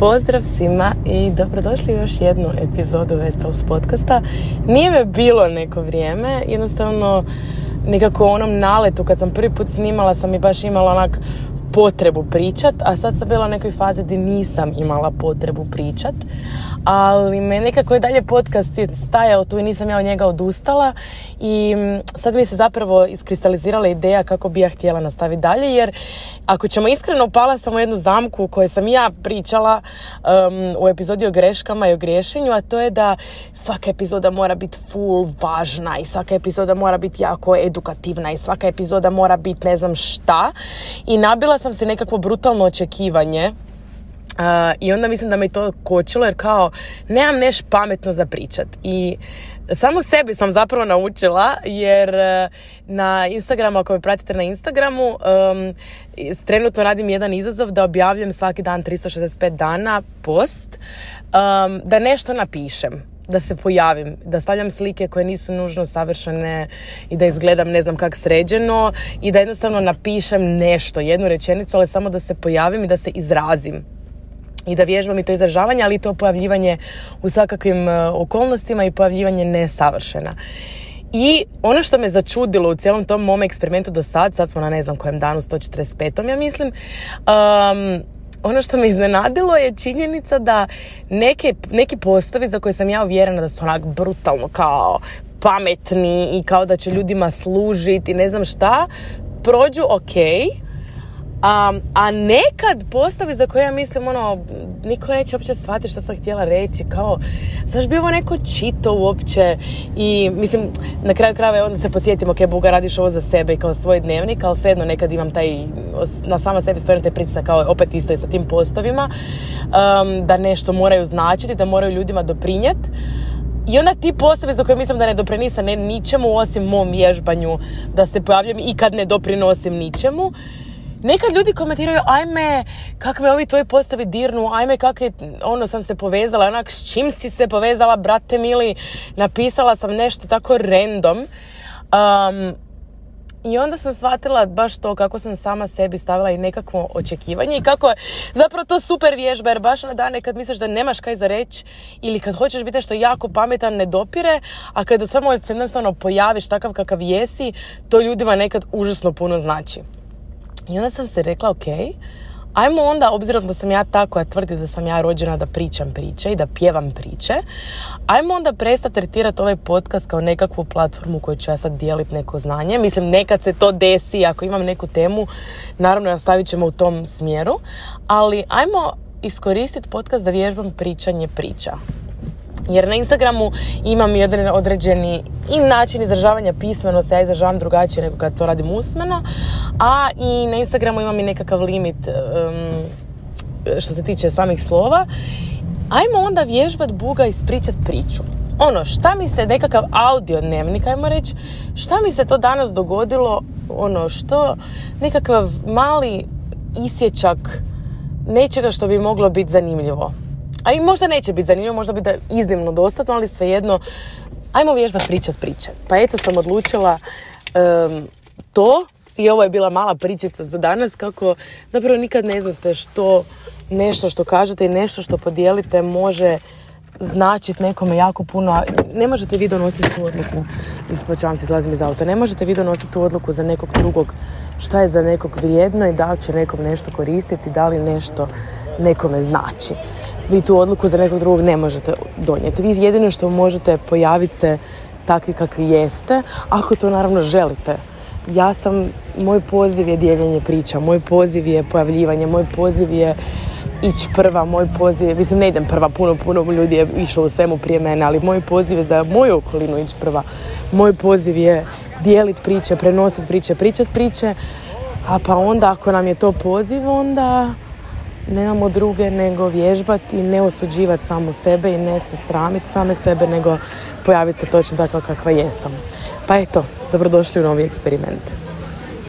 Pozdrav svima i dobrodošli u još jednu epizodu Vespels podcasta. Nije me bilo neko vrijeme, jednostavno nekako u onom naletu kad sam prvi put snimala sam i baš imala onak potrebu pričat, a sad sam bila u nekoj fazi gdje nisam imala potrebu pričat, ali me nekako je dalje podcast je stajao tu i nisam ja od njega odustala i mm, sad mi se zapravo iskristalizirala ideja kako bi ja htjela nastaviti dalje, jer ako ćemo iskreno upala sam u jednu zamku u kojoj sam ja pričala u epizodi o greškama i o griješenju, a to je da svaka epizoda mora biti full važna i svaka epizoda mora biti jako edukativna i svaka epizoda mora biti ne znam šta. I nabila sam se nekakvo brutalno očekivanje I onda mislim da me to kočilo jer kao nemam neš pametno za pričat. I samo sebi sam zapravo naučila jer e, na Instagramu, ako me pratite na Instagramu, um, trenutno radim jedan izazov da objavljam svaki dan 365 dana post, um, da nešto napišem da se pojavim, da stavljam slike koje nisu nužno savršene i da izgledam ne znam kak sređeno i da jednostavno napišem nešto, jednu rečenicu, ali samo da se pojavim i da se izrazim i da vježbam i to izražavanje, ali i to pojavljivanje u svakakvim e, okolnostima i pojavljivanje nesavršena. I ono što me začudilo u cijelom tom mom eksperimentu do sad, sad smo na ne znam kojem danu, 145. ja mislim, um, ono što me iznenadilo je činjenica da neke, neki postovi za koje sam ja uvjerena da su onak brutalno kao pametni i kao da će ljudima služiti i ne znam šta, prođu ok, a, a nekad postavi za koje ja mislim, ono, niko neće uopće shvatiti što sam htjela reći, kao, zašto bi ovo neko čito uopće i, mislim, na kraju krajeva onda se podsjetim, ok, Buga, radiš ovo za sebe i kao svoj dnevnik, ali svejedno nekad imam taj, na sama sebi stvorim taj pritisak kao opet isto i sa tim postovima, um, da nešto moraju značiti, da moraju ljudima doprinijeti. I onda ti postovi za koje mislim da ne doprinisa ne ničemu osim mom vježbanju, da se pojavljam i kad ne doprinosim ničemu, Nekad ljudi komentiraju, ajme, kakve ovi tvoji postavi dirnu, ajme, kakve, ono, sam se povezala, onak, s čim si se povezala, brate mili, napisala sam nešto tako random. Um, i onda sam shvatila baš to kako sam sama sebi stavila i nekakvo očekivanje i kako je zapravo to super vježba jer baš na dane kad misliš da nemaš kaj za reći ili kad hoćeš biti nešto jako pametan ne dopire, a kada samo jednostavno pojaviš takav kakav jesi, to ljudima nekad užasno puno znači. I onda sam se rekla, ok, ajmo onda, obzirom da sam ja ta koja tvrdi da sam ja rođena da pričam priče i da pjevam priče, ajmo onda prestati tretirati ovaj podcast kao nekakvu platformu koju ću ja sad dijeliti neko znanje. Mislim, nekad se to desi, ako imam neku temu, naravno nastavit ćemo u tom smjeru, ali ajmo iskoristiti podcast da vježbam pričanje priča. Jer na Instagramu imam jedan određeni i način izražavanja pismeno se ja izražavam drugačije nego kad to radim usmeno, a i na Instagramu imam i nekakav limit što se tiče samih slova. Ajmo onda vježbat Buga ispričat priču. Ono, šta mi se, nekakav audio dnevnik, ajmo reći, šta mi se to danas dogodilo, ono, što, nekakav mali isječak nečega što bi moglo biti zanimljivo a i možda neće biti zanimljivo, možda biti iznimno dosadno, ali svejedno, ajmo vježbati pričat priče. Pa eto sam odlučila to i ovo je bila mala pričica za danas kako zapravo nikad ne znate što nešto što kažete i nešto što podijelite može značiti nekome jako puno. Ne možete vi donositi tu odluku, ispočavam se, izlazim iz auta, ne možete vi donositi tu odluku za nekog drugog šta je za nekog vrijedno i da li će nekom nešto koristiti, da li nešto nekome znači vi tu odluku za nekog drugog ne možete donijeti. Vi jedino što možete pojaviti se takvi kakvi jeste, ako to naravno želite. Ja sam, moj poziv je dijeljenje priča, moj poziv je pojavljivanje, moj poziv je ići prva, moj poziv je, mislim ne idem prva, puno, puno ljudi je išlo u svemu prije mene, ali moj poziv je za moju okolinu ići prva. Moj poziv je dijeliti priče, prenositi priče, pričati priče, a pa onda ako nam je to poziv, onda nemamo druge nego vježbati i ne osuđivati samo sebe i ne se sramiti same sebe nego pojaviti se točno tako kakva jesam. Pa eto, dobrodošli u novi eksperiment.